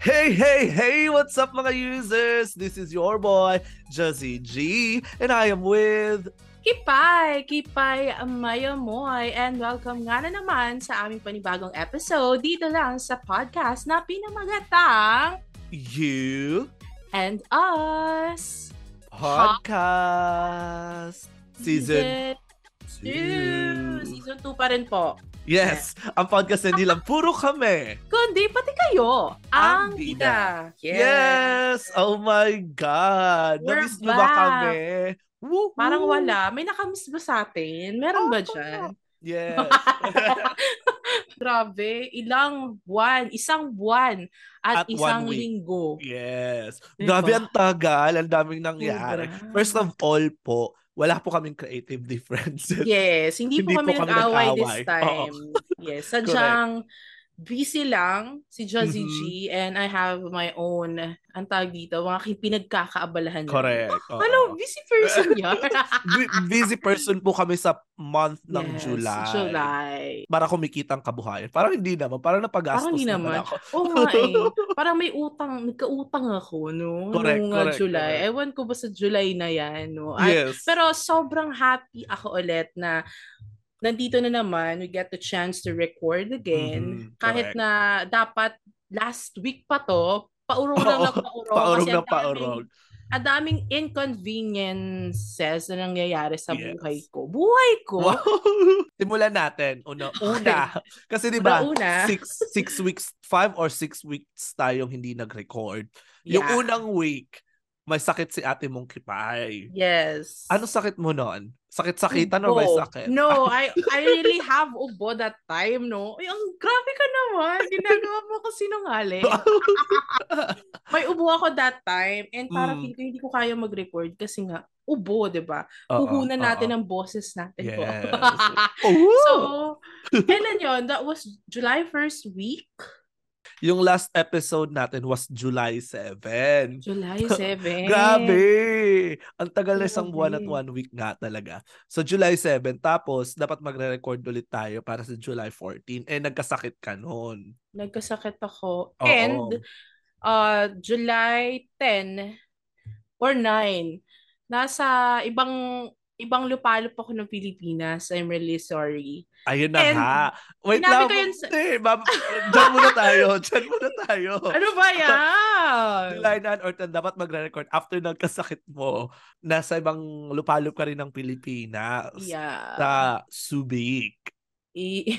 Hey, hey, hey! What's up mga users? This is your boy, Jazzy G, and I am with... Kipay! Kipay Mayamoy! And welcome nga na naman sa aming panibagong episode dito lang sa podcast na pinamagatang You and Us Podcast Season 2. Season 2 pa rin po. Yes, ang podcast na hindi lang puro kami. Kundi pati kayo, ang bida. Yes! Oh my God! We're Namiss niyo ba kami? Woo-hoo! Parang wala. May nakamiss ba sa atin? Meron ba dyan? Yes. Grabe, ilang buwan, isang buwan at, At isang linggo. yes. Diba? Grabe ang tagal. Ang daming nangyari. Sobra. First of all po, wala po kaming creative differences. Yes, hindi, Hindi po kami po kami nag-away nag-away. this time. Yes, sadyang busy lang si Jazzy Mhm. G and I have my own, ang tawag dito, mga pinagkakaabalahan. niya. Correct. oo. Ano, busy person yan. Bu- busy person po kami sa month ng Yes, July. July. Para kumikita ang kabuhayan. Parang hindi naman. Parang napagastos Parang hindi naman naman. ako. Oo nga eh. Parang may utang, nagkautang ako, no? Correct, Nung uh, correct, July. correct. Ewan ko ba sa July na yan, no? Ay, Yes. Pero sobrang happy ako ulit na nandito na naman, we get the chance to record again. Mhm, Kahit correct. na dapat last week pa to, paurong lang na paurong. paurong na paurong. Ang daming inconveniences na nangyayari sa Yes. buhay ko. Buhay ko? Wow. Simulan natin. Una. Una. Kasi di ba, six, six weeks, five or six weeks tayong hindi nag-record. Yung Yeah. unang week, may sakit si ate mong kipay. Yes. Ano sakit mo noon? Sakit-sakitan or may sakit? No, I I really have ubo that time, no? Ay, ang grabe ka naman. Ginagawa mo ko sinungaling. May ubo ako that time and parang Mm. ko hindi ko kaya mag-record kasi nga ubo, 'di ba? Puhunan natin ang boses natin po. Yes. so, Oh! kailan yon? That was July 1st week? Yung last episode natin was July 7. July 7. Grabe! Ang tagal na isang buwan at one week nga talaga. So July 7, tapos dapat magre-record ulit tayo para sa July 14. Eh, nagkasakit ka noon. Nagkasakit ako. Oo. And uh, July 10 or 9, nasa ibang ibang lupalop ako ng Pilipinas. I'm really sorry. Ayun na And nga. Wait lang. ko yun sa- Hindi, ma'am. Diyan muna tayo. Diyan muna tayo. Ano ba yan? July 9 or 10, dapat magre-record after nagkasakit mo. Nasa ibang lupalop ka rin ng Pilipinas. Yeah. Sa Subic. I-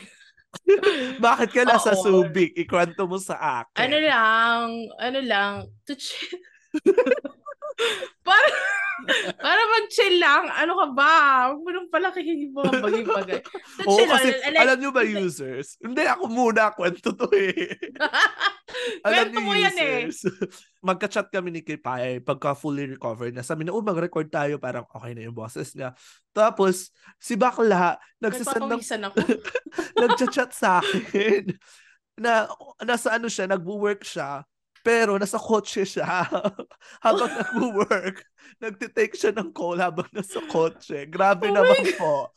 Bakit ka nasa Oo. Subic? Ikwento mo sa akin. ano lang, ano lang, to chill. para, para mag-chill lang. Ano ka ba? Huwag mo nang palakihin yung mga bagay-bagay. Oo, chill kasi lang. Like, alam nyo ba users? Hindi, ako muna. Kwento to eh. alam niyo mo yan eh. users. Magka-chat kami ni Kipay pagka fully recovered na. Sabi na, oh, mag-record tayo. Parang okay na yung boses niya. Tapos, si Bakla, nagsisend ng, ako. nagchat-chat sa akin. Na, nasa ano siya, nagwo-work siya. Pero nasa kotse siya. habang nagwo-work, nagtitake siya ng call habang nasa kotse. Grabe Oh naman po.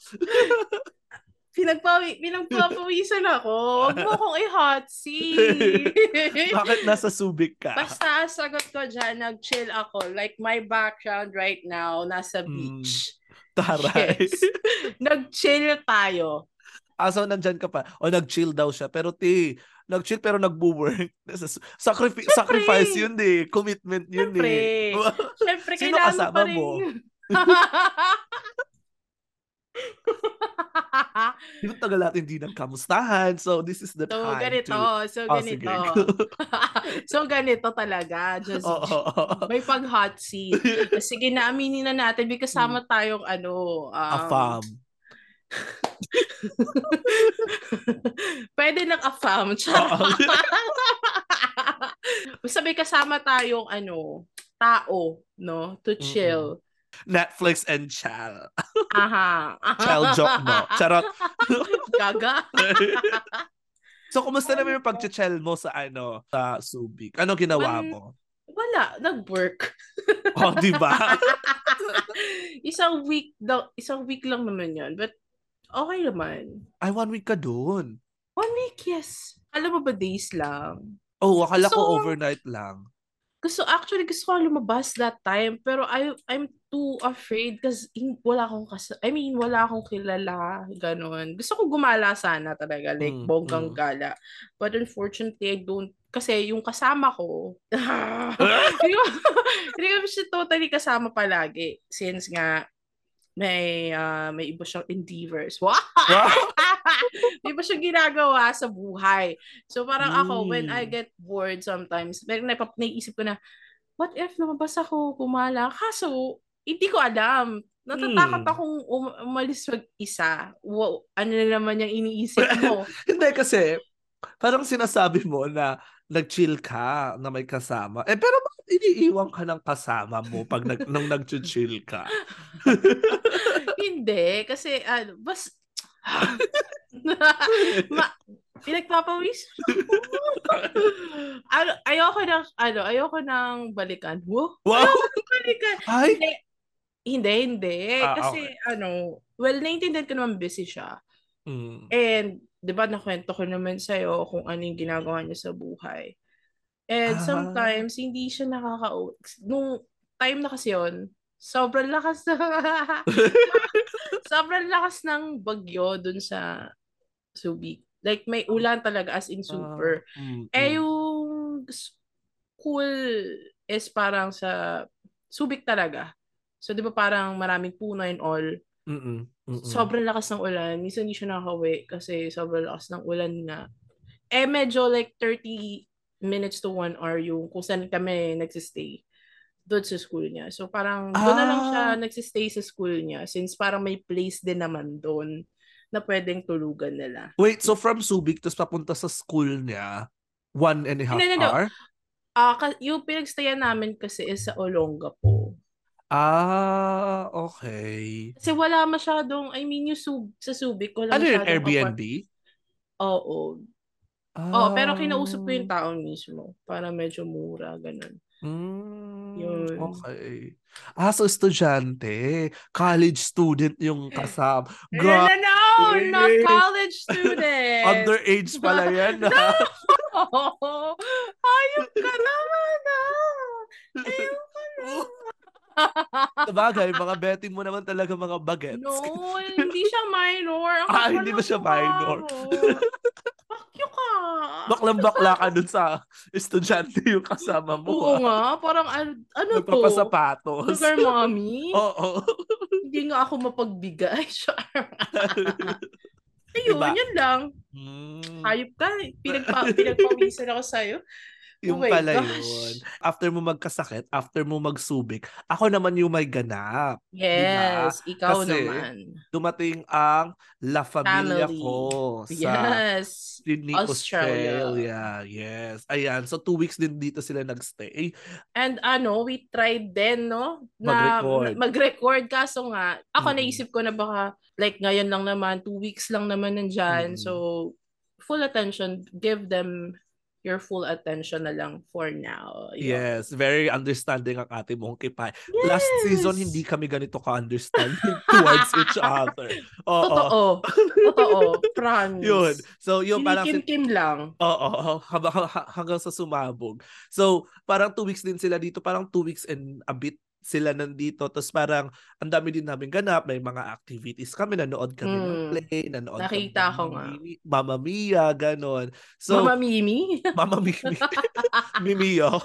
Pinagpawi, pinagpapawisan ako. Huwag mo akong i-hot seat. Bakit nasa Subic ka? Basta sagot ko dyan, nag-chill ako. Like my background right now, nasa Mm. beach. Taray. Yes. Nag-chill tayo. Aso nandyan ka pa. O nag-chill daw siya. Pero ti, nag-chill pero nagbo-work. Sacrifice, Syempre. sacrifice yun eh. Commitment yun Siyempre. eh. Siyempre, Sino kailangan kasama pa rin. mo? Yung tagal natin hindi nagkamustahan. So this is the so, time ganito. to... So, Oh, ganito. sige. so, ganito talaga. Just, Oo, oo, oo. may pag-hot seat. Sige na, aminin na natin. May kasama tayong ano. Um, A fam. Pwede ng afam. Oo. Basta may kasama tayong ano, tao, no? To chill. Netflix and chill. Aha. Chill joke mo. Charot. Gaga. so, kumusta naman yung pag-chill mo sa ano, sa Subic? Ano ginawa Um, mo? Wala, nag-work. Oh, di ba? isang week daw, isang week lang naman 'yon. But okay naman. Ay, one week ka doon. One week, yes. Alam mo ba days lang? Oh, akala ko ko- overnight lang. Gusto, actually, gusto ko lumabas that time. Pero I, I'm too afraid kasi wala akong kas I mean, wala akong kilala. Ganon. Gusto ko gumala sana talaga. Like, Mm, bonggang mm. gala. But unfortunately, I don't kasi yung kasama ko, hindi ko, hindi ko siya totally kasama palagi. Since nga, may ah, may iba siyang endeavors. Wow! may iba siyang ginagawa sa buhay. So parang ako, when I Mm. get bored sometimes, meron na naiisip ko na, what if lumabas ako, kumala? Kaso, hindi ko alam. Natatakot Hmm. akong um- umalis mag-isa. Wow, ano na naman yung iniisip mo? Hindi kasi, parang sinasabi mo na nag-chill ka na may kasama. Eh, pero bakit iniiwan ka ng kasama mo pag nag, nung nag-chill ka? Hindi, kasi ano, bas Ma, pinagpapawis ano, ayoko ng ano, ayoko ng balikan. Wow, Wow! balikan. Ay! Hindi, hindi, hindi. Ah, Kasi ano, well, naiintindihan ko naman busy siya. Mm. And, di ba, nakwento ko naman sa'yo kung ano yung ginagawa niya sa buhay. And Ah. sometimes, hindi siya nakaka Nung time na kasi yun, sobrang lakas na sobrang lakas ng bagyo dun sa Subic. Like, may ulan talaga as in super. Ah, mm, eh, yung school is parang sa Subic talaga. So, di ba parang maraming puno and all. Mm-mm, mm-mm. Sobrang lakas ng ulan. Minsan hindi siya nakakawi kasi sobrang lakas ng ulan nga. Eh, medyo like 30 minutes to 1 hour yung kung saan kami nagsistay doon sa school niya. So, parang doon na lang siya Ah. nagsistay sa school niya since parang may place din naman doon na pwedeng tulugan nila. Wait, so from Subic, tapos papunta sa school niya, one and a half Hindi, hindi, hindi. hour? Ah, ka- yung pinagstayan namin kasi is sa Olongapo. Ah, okay. Kasi wala masyadong, I mean, yung sub, sa Subic, wala Ano yun, masyadong Airbnb? apart- Oo. Ah. Oo, pero kinausap ko yung tao mismo para medyo mura, ganun. Mm, Yun. okay. Ah, so estudyante. College student yung kasama. No, Gra- no, no! Not Eh. college student! underage pala yan. ah. No! Ayop ka naman, ah! Ayoko na. Sabagay, mga betting mo naman talaga mga bagets. No, hindi siya minor. Ang Ah, hindi ba siya minor? you ka. Baklang bakla ka dun sa estudyante yung kasama mo. Oo ah. nga, parang ano, ano to? Nagpapasapatos. Sugar mommy? Oo. Hindi nga ako mapagbigay. Char. Ayun, Diba? yun lang. Mm, Hayop ka. Pinagpa, pinagpawisan ako sa'yo. Yung Oh pala gosh. yun. After mo magkasakit, after mo magsubik, ako naman yung may ganap. Yes, ikaw Kasi, naman. Dumating ang La Familia Family. ko sa Yes. Sydney, Australia. Australia. Yes. Ayan. So, two weeks din dito sila nagstay. And ano, we tried din, no? Na, Mag-record. mag-record. Kaso nga, ako Mm. naisip ko na baka, like ngayon lang naman, two weeks lang naman nandyan. Mm. So, full attention. Give them your full attention na lang for now. Yun. Yes. Very understanding ang ate mong kipay. Yes! Last season, hindi kami ganito ka-understanding towards each other. Oo. Totoo. Totoo. Promise. Yun. So, yung parang... Kinikim-kim lang. Oo, haba- ha- hanggang sa sumabog. So, parang two weeks din sila dito, parang two weeks and a bit sila nandito. Tapos parang ang dami din namin ganap. May mga activities kami. Nanood kami ng Mm. play. Nanood Nakita kami ko ng nga. Mimi- Mamma Mia, ganon. So, Mama Mimi. Mama Mimi. Mimio.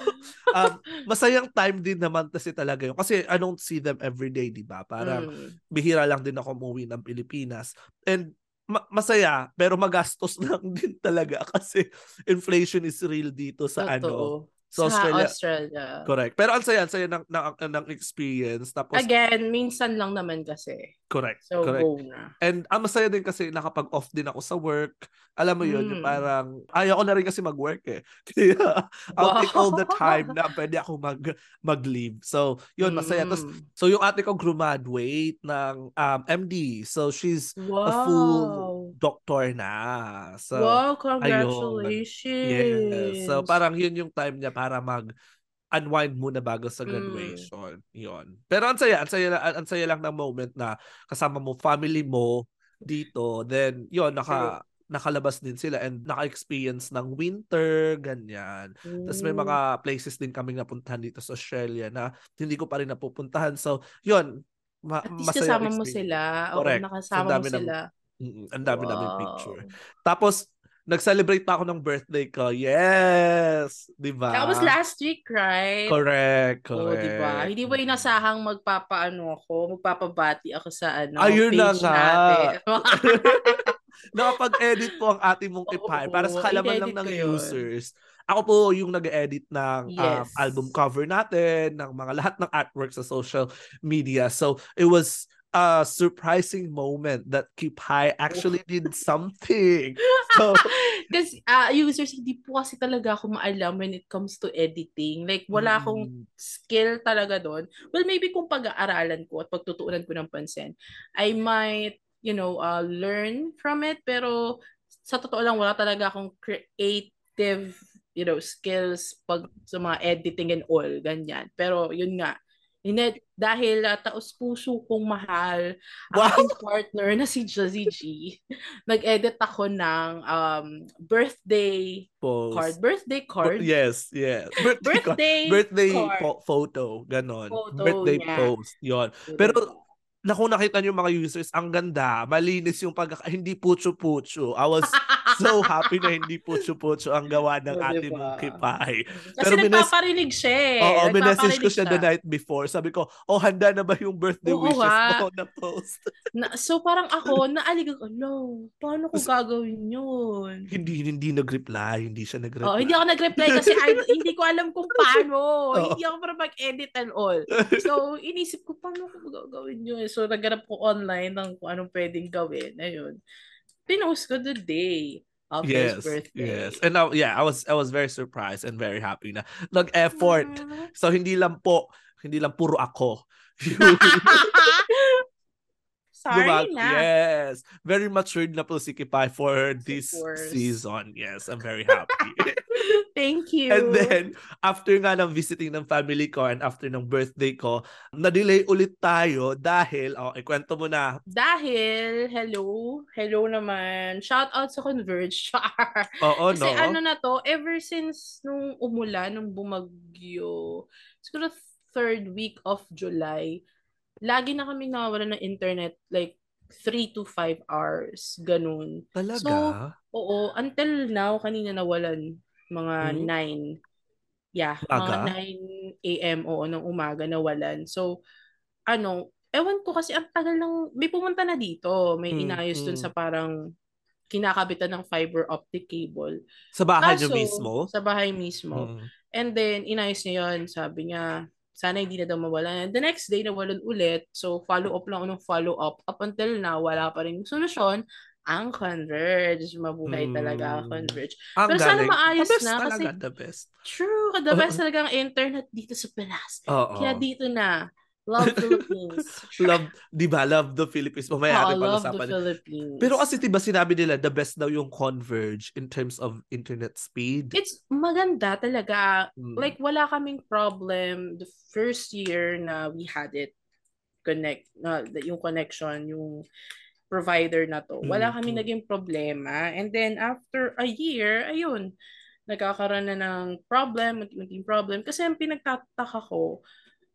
Um, masayang time din naman kasi talaga yun. Kasi I don't see them every day, di ba? Parang Mm. bihira lang din ako umuwi ng Pilipinas. And ma- masaya, pero magastos lang din talaga kasi inflation is real dito sa ano. Sa Australia. Australia. Correct. Pero ang saya, ang saya ng, ng, ng experience. Tapos, Again, minsan lang naman kasi. correct. So, correct. go na. And ang masaya din kasi nakapag-off din ako sa work. Alam mo yun, yung Mm. parang, ayaw ko na rin kasi mag-work eh. Kaya, I'll take all the time na pwede ako mag, mag-leave. So, yun, masaya. Tapos, Mm. so yung ate ko graduate ng um, MD. So, she's wow. a full doctor na. So, wow, congratulations. yes. So, parang yun yung time niya para mag unwind muna bago sa Mm. graduation. Yun. Pero ang saya, ang saya, ang saya lang ng moment na kasama mo family mo dito. Then, yun, naka nakalabas din sila and naka-experience ng winter, ganyan. Mm. Tapos may mga places din kaming napuntahan dito sa Australia na hindi ko pa rin napupuntahan. So, yun, ma- At least kasama mo sila. Correct. Oo, nakasama mo sila. mm ang dami wow. namin picture. Tapos, nag-celebrate pa ako ng birthday ko. Yes! Di ba? That was last week, right? Correct, correct. Oh, di ba? Hindi ba inasahang magpapaano ako, magpapabati ako sa ano, Ayun page na nga. natin. Nakapag-edit po ang ating mong tipay para sa kalaman lang ng users. Ako po yung nag-edit ng um, yes. um, album cover natin, ng mga lahat ng artwork sa social media. So, it was a surprising moment that Keep High actually did something. So, kasi uh, users, hindi po kasi talaga ako maalam when it comes to editing. Like, wala mm. akong skill talaga doon. Well, maybe kung pag-aaralan ko at pagtutuunan ko ng pansin, I might, you know, uh, learn from it. Pero, sa totoo lang, wala talaga akong creative you know, skills pag sa mga editing and all, ganyan. Pero yun nga, Inet, dahil uh, taos-puso kong mahal ang wow. aking partner na si Jazzy G, nag-edit ako ng um, birthday Post. card. Birthday card? yes, yes. Birthday, birthday, birthday po- photo, ganon. Photo, birthday yeah. post, yon. Pero na kung nakita niyo mga users, ang ganda, malinis yung pag hindi pucho-pucho. I was so happy na hindi pucho-pucho ang gawa ng oh, ating diba? kipay. Kasi Pero nagpaparinig siya eh. Oo, minessage ko siya, siya the night before. Sabi ko, oh, handa na ba yung birthday Oo, wishes ha? mo na post? na, so parang ako, naalig ako, no, paano ko gagawin yun? Hindi, hindi nag-reply. Hindi siya nag-reply. Oh, hindi ako nag-reply kasi I, hindi ko alam kung paano. Oh. Hindi ako para mag-edit and all. So, inisip ko, paano ko gagawin yun? So, naghanap ko online ng kung anong pwedeng gawin. Ayun. Pinost ko the day of yes, his birthday. Yes. And now, yeah, I was I was very surprised and very happy na nag-effort. Uh-huh. So hindi lang po, hindi lang puro ako. Sorry Lumag- na. Yes. Very matured na po si Kipay for this season. Yes, I'm very happy. Thank you. And then, after nga ng visiting ng family ko and after ng birthday ko, na-delay ulit tayo dahil, oh, ikwento mo na. Dahil, hello, hello naman. Shout out sa Converge. Oo, Kasi no? ano na to, ever since nung umulan, nung bumagyo, siguro third week of July, lagi na kami nawawalan ng internet like 3 to 5 hours, ganun. Talaga? So, oo, until now, kanina nawalan mga hmm? 9. Yeah, Aga? mga 9 a.m. oo, ng umaga nawalan. So, ano, ewan ko kasi ang tagal ng, may pumunta na dito, may hmm, inayos hmm. dun sa parang kinakabitan ng fiber optic cable. Sa bahay Kaso, niyo mismo? Sa bahay mismo. Hmm. And then, inayos niya yun. Sabi niya, sana hindi na daw mawala. And the next day, nawalan ulit. So, follow-up lang ng follow-up. Up until now, wala pa rin solusyon. Ang Converge. Mabuhay hmm. talaga ang Converge. Ang Pero galing. sana maayos the best na. Talaga, kasi, the best. True. The best talaga ang internet dito sa Pinas. Oo. Kaya dito na. Love Philippines. love, di ba? Love the Philippines. Mamaya oh, love the Philippines. Pero kasi di ba sinabi nila, the best daw yung Converge in terms of internet speed. It's maganda talaga. Hmm. Like, wala kaming problem the first year na we had it connect, na uh, yung connection, yung provider na to. Wala mm-hmm. kami naging problema. And then, after a year, ayun, nagkakaroon na ng problem, unti problem. Kasi ang pinagtataka ko,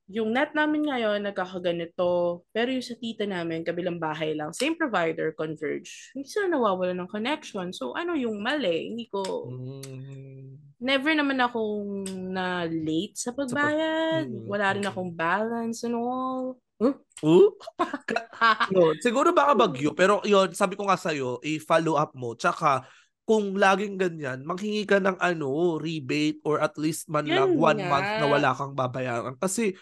yung net namin ngayon nagkakaganito, pero yung sa tita namin, kabilang bahay lang, same provider, Converge, hindi sila nawawala ng connection. So, ano yung mali? Hindi ko... Mm. Never naman akong na late sa pagbayad. Pag... Wala rin akong balance and all. Huh? Uh? yun, siguro baka bagyo, pero yon sabi ko nga sa'yo, i-follow up mo. Tsaka, kung laging ganyan, manghingi ka ng ano, rebate or at least man lang one nga. month na wala kang babayaran. Kasi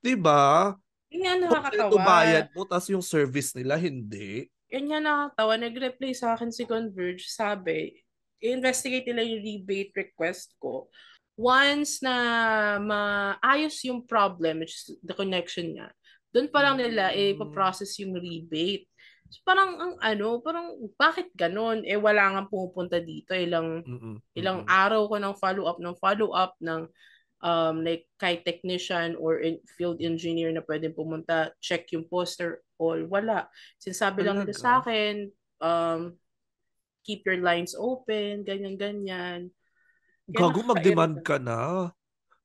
'Di ba? Yun nga nakakatawa. bayad mo, tapos yung service nila, hindi. Yun nga nakakatawa. Nag-reply sa akin si Converge, sabi, investigate nila yung rebate request ko. Once na maayos yung problem, which is the connection niya, doon pa lang nila mm. ipaprocess yung rebate. So parang ang ano, parang bakit ganon? Eh wala nga pumupunta dito ilang Mm-mm. ilang araw ko ng follow up ng follow up ng um, like kay technician or in, field engineer na pwedeng pumunta, check yung poster, all, wala. Sinasabi lang nila sa akin, um, keep your lines open, ganyan-ganyan. Gago, mag-demand ka na.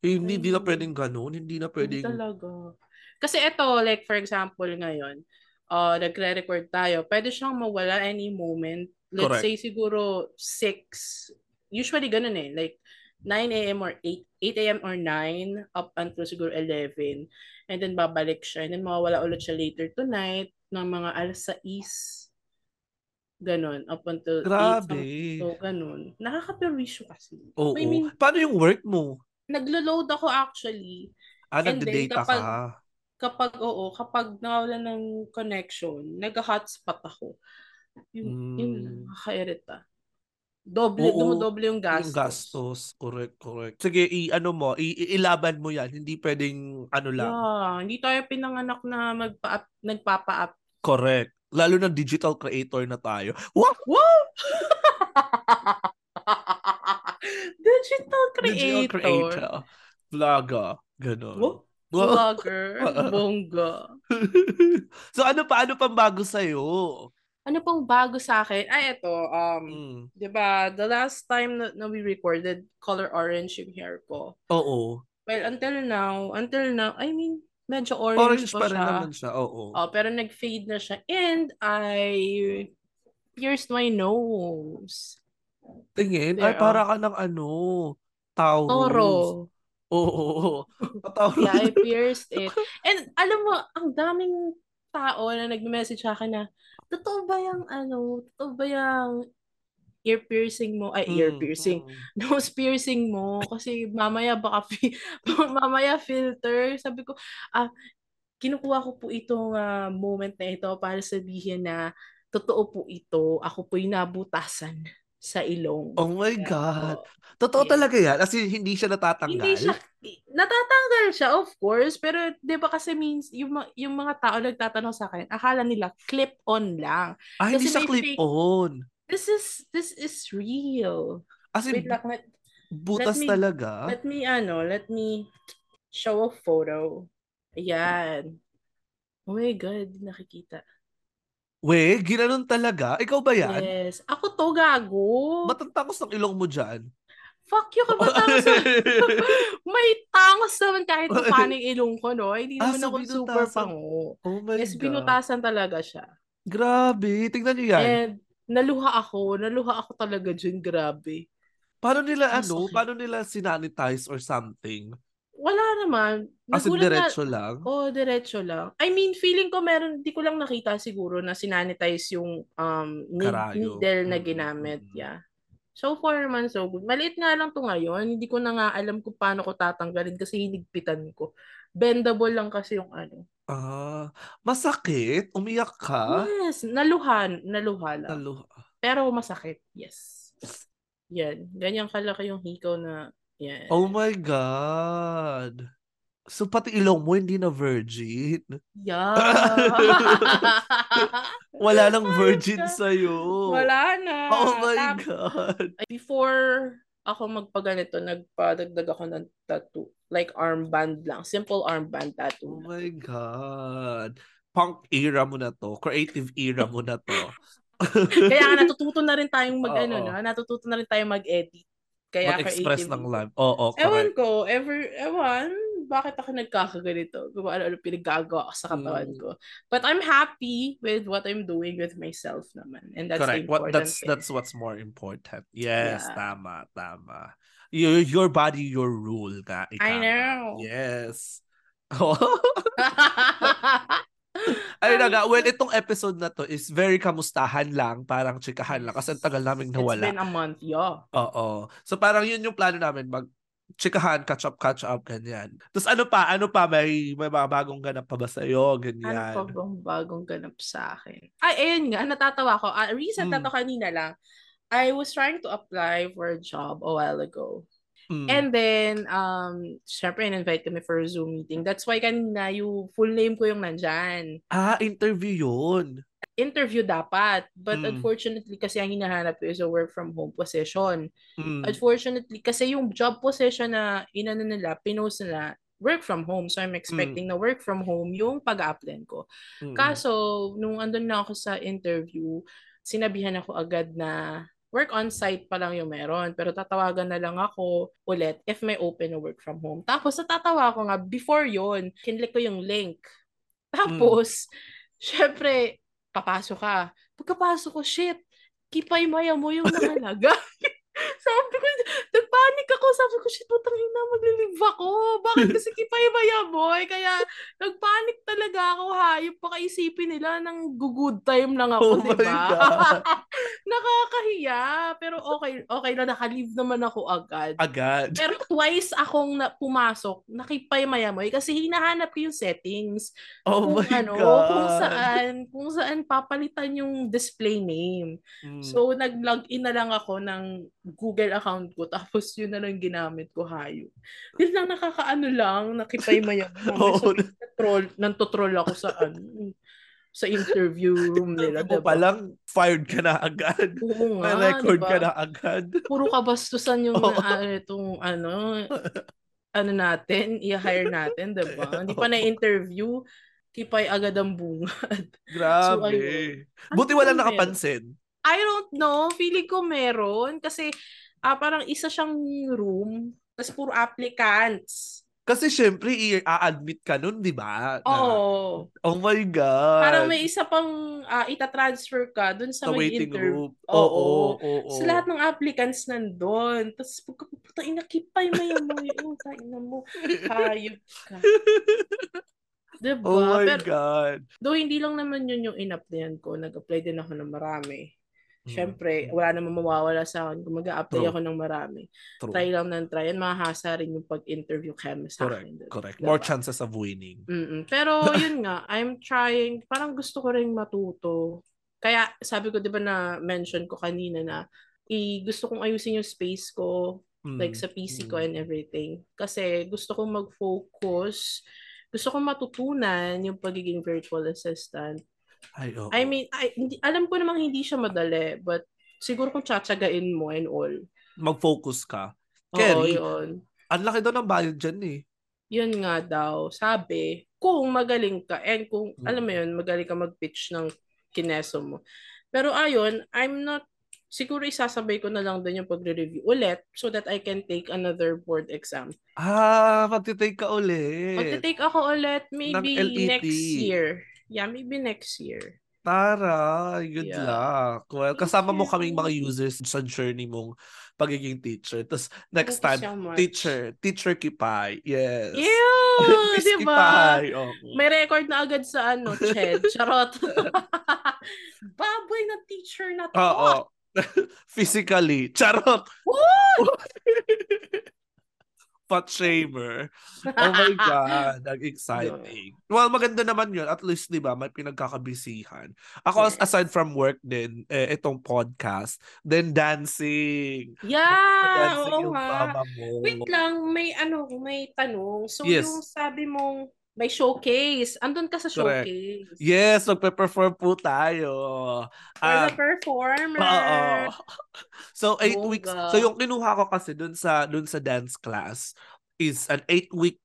Eh, hindi, hindi na pwedeng ganun. Hindi na pwedeng... Hindi talaga. Kasi ito, like for example ngayon, uh, nagre-record tayo, pwede siyang mawala any moment. Let's Correct. say siguro 6, usually ganun eh, like 9 a.m. or 8, 8 a.m. or 9 up until siguro 11. And then babalik siya. And then mawawala ulit siya later tonight ng mga alas 6. Ganon. Up until Grabe. 8. So, ganon. Nakaka-perwisyo kasi. Oo. I mean, Paano yung work mo? Naglo-load ako actually. Ah, nagde-data kapag, ka? Kapag, oo, kapag nawala ng connection, nag-hotspot ako. Yun, mm. yun nakaka-irita. Doble, Oo, dumodoble yung gastos. Yung gastos, correct, correct. Sige, i ano mo, i- ilaban mo 'yan. Hindi pwedeng ano lang. Yeah, hindi tayo pinanganak na magpa nagpapa-up. Correct. Lalo na digital creator na tayo. Wow! wow! digital creator. Digital creator. Vlogger. Ganun. Wow. Vlogger. Bongga. so ano pa, ano pang bago sa'yo? Ano pong bago sa akin? Ay, ito. Um, mm. di ba, the last time na, na we recorded, color orange yung hair ko. Oo. Well, until now, until now, I mean, medyo orange, orange pa, pa rin siya. naman siya, oo. Oh, pero nag-fade na siya. And I pierced my nose. Tingin? There, Ay, para ka ng ano, Taurus. Toro. Oo. Taurus. yeah, I pierced it. And alam mo, ang daming tao na nag-message sa akin na, totoo ba yung ano, totoo ba yung ear piercing mo, ay ear mm, piercing, mm. nose piercing mo. Kasi mamaya baka fi- mamaya filter. Sabi ko, ah kinukuha ko po itong uh, moment na ito para sabihin na totoo po ito, ako po yung nabutasan sa ilong. Oh my Kaya God. Totoo yeah. talaga yan? Kasi hindi siya natatanggal? Hindi siya, natatanggal siya, of course. Pero di ba kasi means, yung, yung mga tao nagtatanong sa akin, akala nila clip-on lang. Ah, hindi siya clip-on. This is, this is real. As in, Wait, like, let, butas let me, talaga? Let me, ano, let me show a photo. Ayan. Oh my God, nakikita. We, ginanon talaga? Ikaw ba yan? Yes. Ako to, gago. Ba't ang tangos ng ilong mo dyan? Fuck you ka ba tangos? May tangos naman kahit pa paano yung ilong ko, no? Hindi naman ah, ako binutasan. super pango. Oh my yes, God. binutasan talaga siya. Grabe. Tingnan niyo yan. And naluha ako. Naluha ako talaga dyan. Grabe. Paano nila, Mas ano? Okay. Paano nila sinanitize or something? Wala naman. As in, diretso na, lang? Oo, oh, diretso lang. I mean, feeling ko meron, di ko lang nakita siguro na sinanitize yung um, needle na ginamit. Mm-hmm. Yeah. So far naman, so good. Maliit nga lang to ngayon. Hindi ko na nga alam kung paano ko tatanggalin kasi hinigpitan ko. Bendable lang kasi yung ano. Ah, masakit? Umiyak ka? Yes, naluhan. Naluha lang. Naluha. Pero masakit, yes. Yan. Ganyan kalaki yung hikaw na Yeah. Oh my God. So pati ilong mo hindi na virgin? Yeah. Wala nang virgin oh sa'yo. Wala na. Oh my Tap- God. Before ako magpaganito, nagpadagdag ako ng tattoo. Like armband lang. Simple armband tattoo. Oh my God. Punk era mo na to. Creative era mo na to. Kaya nga natututo na rin tayong mag ano na, natututo na rin tayong mag-edit. Kaya Mag-express ng love. Oo, oh, Ewan ko, ever, ewan, bakit ako nagkakaganito? Kung ano-ano pinagagawa ko sa katawan mm. ko. But I'm happy with what I'm doing with myself naman. And that's correct. the important what, that's, thing. That's what's more important. Yes, yeah. tama, tama. Your, your body, your rule ka. I know. Yes. Ay na nga, well, itong episode na to is very kamustahan lang, parang chikahan lang, kasi ang tagal naming nawala. It's been a month, yeah. Oo. So parang yun yung plano namin, mag chikahan, catch up, catch up, ganyan. Tapos ano pa, ano pa, may, may mga bagong ganap pa ba sa'yo, ganyan? Ano pa bang bagong ganap sa akin? Ay, ayun nga, natatawa ko. Uh, recent hmm. na to kanina lang. I was trying to apply for a job a while ago. Mm. And then, um, syempre, in-invite kami for a Zoom meeting. That's why kanina yung full name ko yung nandyan. Ah, interview yun. Interview dapat. But mm. unfortunately, kasi ang hinahanap ko is a work from home position. Mm. Unfortunately, kasi yung job position na inano nila, pinost nila, work from home. So I'm expecting mm. na work from home yung pag-apply ko. Mm. Kaso, nung andun na ako sa interview, sinabihan ako agad na work on site pa lang yung meron. Pero tatawagan na lang ako ulit if may open na work from home. Tapos natatawa ako nga, before yon kinlik ko yung link. Tapos, mm. syempre, papasok ka. Pagkapasok ko, shit, kipay maya mo yung nangalaga. sabi ko, nagpanik ako. Sabi ko, shit, putang ina, maglilive ako. Bakit kasi kipay-maya, boy? Kaya, nagpanik talaga ako, hayop. Baka isipin nila ng good time lang ako, Oh di my ba? God. Nakakahiya. Pero okay, okay na, nakalive naman ako agad. Agad. Pero twice akong na, pumasok, nakipay-maya mo. Kasi hinahanap ko yung settings. Oh kung my ano, God. kung saan, kung saan papalitan yung display name. Mm. So, nag-log in na lang ako ng Google account ko. Tapos, yun na lang ginamit ko, hayo. Yun lang, nakakaano lang, nakipay maya. Oo. so, troll, nantotroll ako sa ano, sa interview room nila, Interview diba? pa lang, fired ka na agad. Oo nga, record diba? ka na agad. Puro kabastusan yung Oo. uh, itong ano, ano natin, i-hire natin, diba? Hindi pa na-interview, kipay agad ang bungad. So, Grabe. ayun. Buti wala nakapansin. I don't know. Feeling ko meron. Kasi ah, parang isa siyang room. Tapos puro applicants. Kasi syempre, i-admit ka nun, di ba? Na, Oo. Oh my God. Parang may isa pang ah, itatransfer ka dun sa, sa may waiting interview. room. Oo. Oo, oo, So lahat ng applicants nandun. Tapos pagkaputa, inakipay mo yung mo. Yung ina mo. Hayop ka. Diba? Oh my Pero, God. though hindi lang naman yun yung in-applyan ko. Nag-apply din ako ng marami. Mm. Siyempre, wala namang mawawala sa akin kung mag-a-apply True. ako ng marami. True. Try lang ng try. Yan, mahasa rin yung pag-interview kami sa Correct. akin. Correct. Diba? More chances of winning. Mm-mm. Pero yun nga, I'm trying, parang gusto ko rin matuto. Kaya sabi ko, di ba na mention ko kanina na i gusto kong ayusin yung space ko, Mm, like sa PC ko mm. and everything. Kasi gusto kong mag-focus, gusto kong matutunan yung pagiging virtual assistant. Ay, oo. I mean, I, hindi, alam ko namang hindi siya madali, but siguro kung tsatsagain mo and all. Mag-focus ka. Oo, Kerry, yun. ang laki daw ng bayad dyan eh. Yun nga daw, sabi, kung magaling ka, and kung, Mm. alam mo yun, magaling ka mag-pitch ng kineso mo. Pero ayun, I'm not, siguro isasabay ko na lang din yung pagre-review ulit so that I can take another board exam. Ah, magtitake ka ulit. Magte-take ako ulit maybe LET. next year. Yeah, maybe next year. Tara, good Yeah. luck. Well, Thank kasama mo kaming mga users sa journey mong pagiging teacher. Tapos next Thank time, so teacher, teacher Kipay. Yes. Ew! Miss diba? Kipay. Oh. May record na agad sa ano, Ched. Charot. Baboy na teacher na to. Oo. Physically. Charot. Woo! Fat shamer. Oh my God. Ang exciting. Well, maganda naman yun. At least, di ba, may pinagkakabisihan. Ako, Yes. aside from work din, eh, itong podcast, then dancing. Yeah, dancing oo nga. Wait lang, may ano, may tanong. So Yes. yung sabi mong may showcase. Andun ka sa Correct. showcase. Yes, magpe-perform po tayo. For Ah, the performer. Oo. So, eight Bongga. weeks. So, yung kinuha ko kasi dun sa, dun sa dance class is an eight-week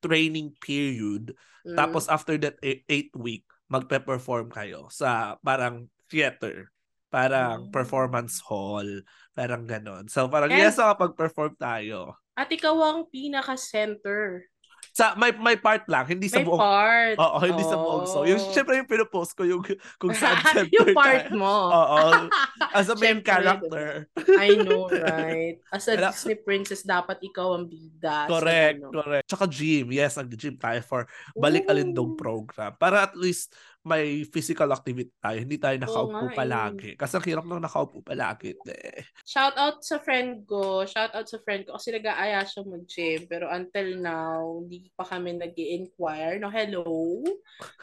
training period. Mm. Tapos, after that eight, eight week, magpe-perform kayo sa parang theater. Parang Mm. performance hall. Parang ganon. So, parang And- yes, nakapag-perform tayo. At ikaw ang pinaka-center. Sa, may, may part lang, hindi sa May buong part. Oo, hindi sa buong so. Yung, Oh. syempre yung pinopost ko yung kung saan center yung part tayo. mo. Oo. As a main character. I know, right? As a Disney princess, dapat ikaw ang bida. Correct, ano. correct. Tsaka gym. Yes, nag-gym tayo for Balik Ooh. Alindog program. Para at least may physical activity tayo. Hindi tayo nakaupo eh. palagi. Kasi ang hirap nang nakaupo palagi. Eh. Shout out sa friend ko. Shout out sa friend ko kasi nag-aaya siya mag-gym. Pero until now, hindi pa kami nag inquire No, hello?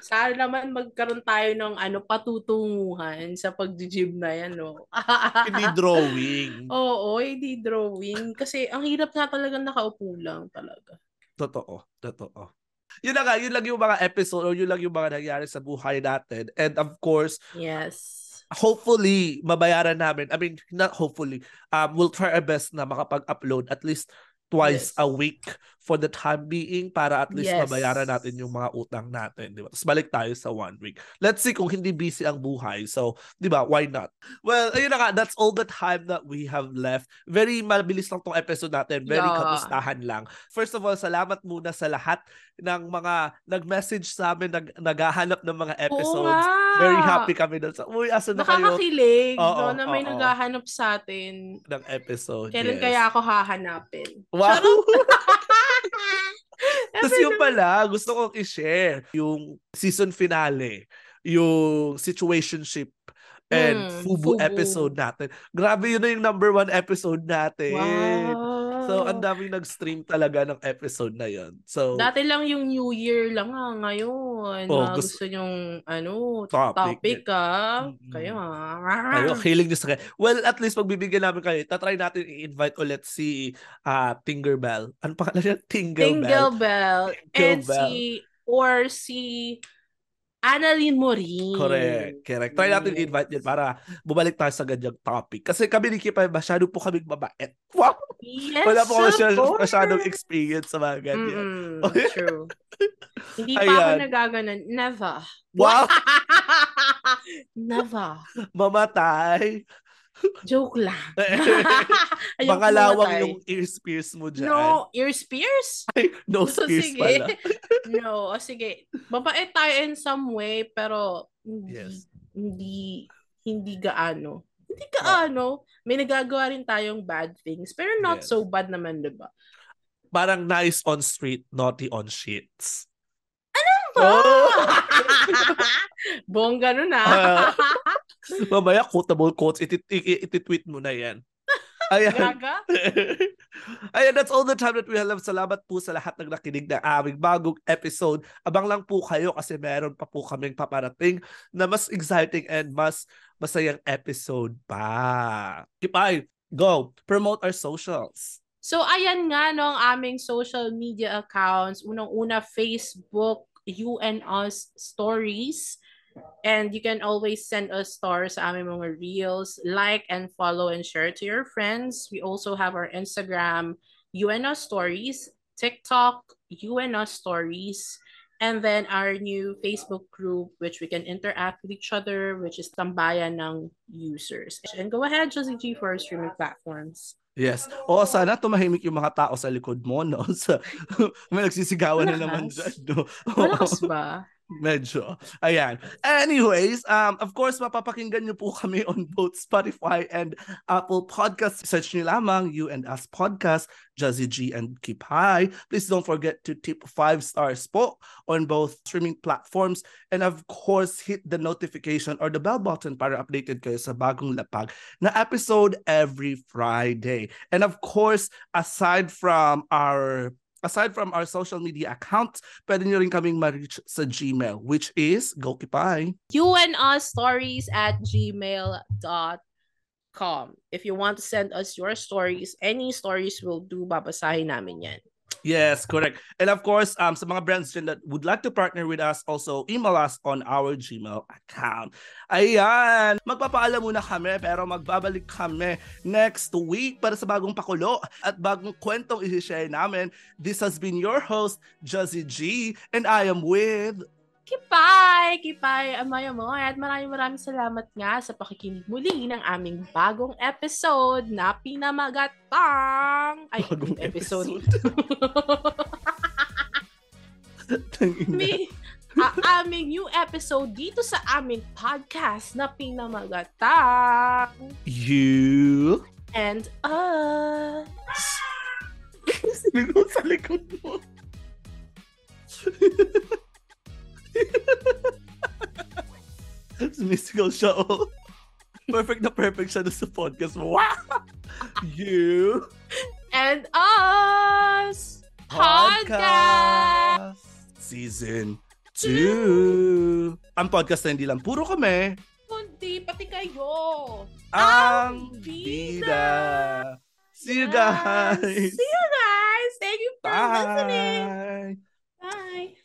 Sana naman magkaroon tayo ng ano, patutunguhan sa pag-gym na yan, no? Hindi drawing. Oo, hindi drawing. Kasi ang hirap nga talaga nakaupo lang talaga. Totoo. Totoo. Yun na nga, yun lang yung mga episode or yun lang yung mga nangyari sa buhay natin. And of course, Yes. hopefully, mabayaran namin. I mean, not hopefully. Um, we'll try our best na makapag-upload at least twice Yes. a week for the time being para at least Yes. mabayaran natin yung mga utang natin, di ba? Tapos balik tayo sa one week. Let's see kung hindi busy ang buhay. So, di ba, why not? Well, ayun na nga, that's all the time that we have left. Very mabilis lang tong episode natin. Very Yeah. kamustahan lang. First of all, salamat muna sa lahat ng mga nag-message sa amin, nag naghahanap ng mga Oo episodes. nga. Very happy kami doon sa, uy, asa na kayo Nakakakilig Oo, no, na may oo. naghahanap sa atin. ng episode? Kailan yes. kaya ako hahanapin? Wow! Tapos Sabi yung pala, gusto kong i-share yung season finale, yung situationship and Hmm, Fubu, Fubu. episode natin. Grabe yun na yung number one episode natin. Wow. So, ang daming nag-stream talaga ng episode na yun. So, Dati lang yung New Year lang ha, ngayon. Oh, mga gusto- gusto yung ano, Topic. topic, ah. Mm-mm. Kayo ah. kayo, hiling nyo sa kayo. Well, at least pagbibigyan namin kayo, tatry natin i-invite ulit si ah, Tinkerbell. Ano pangalan niya? Tinkerbell. Tingle Bell. And Tingle si, or si Annalyn Morin. Correct. Correct. Try natin Yes. i-invite yun para bumalik tayo sa ganyang topic. Kasi kami ni Kipa, masyado po kami mabait. Wow! Yes, Wala po kami masyadong experience sa mga ganyan. Mm-mm, true. Hindi pa ako Ayan. nagaganon. Never. Wow! Never. Mamatay! Joke lang. Baka lawang yung ears pierce mo dyan. No, ears pierce? Ay, nose pierce sige. pala. no, o sige. Mabait tayo in some way, pero hindi, Yes. hindi, hindi gaano. Hindi gaano. May nagagawa rin tayong bad things, pero not Yes. so bad naman, di ba? Parang nice on street, naughty on sheets. Oh! Oh! Bongga nun Ah. ah. Mamaya, quotable quotes, iti- i- iti-tweet mo na yan. Ayan. Gaga? Ayan, that's all the time that we have. Salamat po sa lahat ng nakinig ng aming bagong episode. Abang lang po kayo kasi meron pa po kaming paparating na mas exciting and mas masayang episode pa. Kipay, go. Promote our socials. So, ayan nga no, ang aming social media accounts. Unang-una, Facebook, You and Us Stories. And you can always send us stars sa aming mga reels. Like and follow and share to your friends. We also have our Instagram, Us Stories, TikTok, Us Stories, and then our new Facebook group, which we can interact with each other, which is Tambayan ng users. And go ahead, Josie G, for our streaming platforms. Yes. O sana tumahimik yung mga tao sa likod mo, no? Sa, may nagsisigawan na naman dyan, no? Malakas ba? Medyo. Ayan. Anyways, um, of course, mapapakinggan nyo po kami on both Spotify and Apple Podcasts. Search nyo lamang You and Us Podcast, Jazzy G and Keep High. Please don't forget to tip five stars po on both streaming platforms. And of course, hit the notification or the bell button para updated kayo sa bagong lapag na episode every Friday. And of course, aside from our aside from our social media accounts, pwede nyo rin kaming ma-reach sa Gmail, which is Gokipay. You us stories at gmail.com. If you want to send us your stories, any stories will do, babasahin namin yan. Yes, correct. And of course, um, sa mga brands dyan that would like to partner with us, also email us on our Gmail account. Ayan, magpapaalam muna kami pero magbabalik kami next week para sa bagong pakulo at bagong kwentong isi-share namin. This has been your host, Jazzy G, and I am with Kipay! Kipay, amay amoy. At maraming maraming salamat nga sa pakikinig muli ng aming bagong episode na Pinamagatang! Ay, bagong episode. Tangina. May, a aming new episode dito sa aming podcast na Pinamagatang. You. And us. Sino sa likod mo? Sumisigaw siya, oh. Perfect na perfect siya sa podcast. Wow! You And us. Podcast. Season 2. Ang podcast na hindi lang puro kami. Kundi, pati kayo. Ang bida. See you guys. See you guys. Thank you for listening. Bye. Bye. Bye.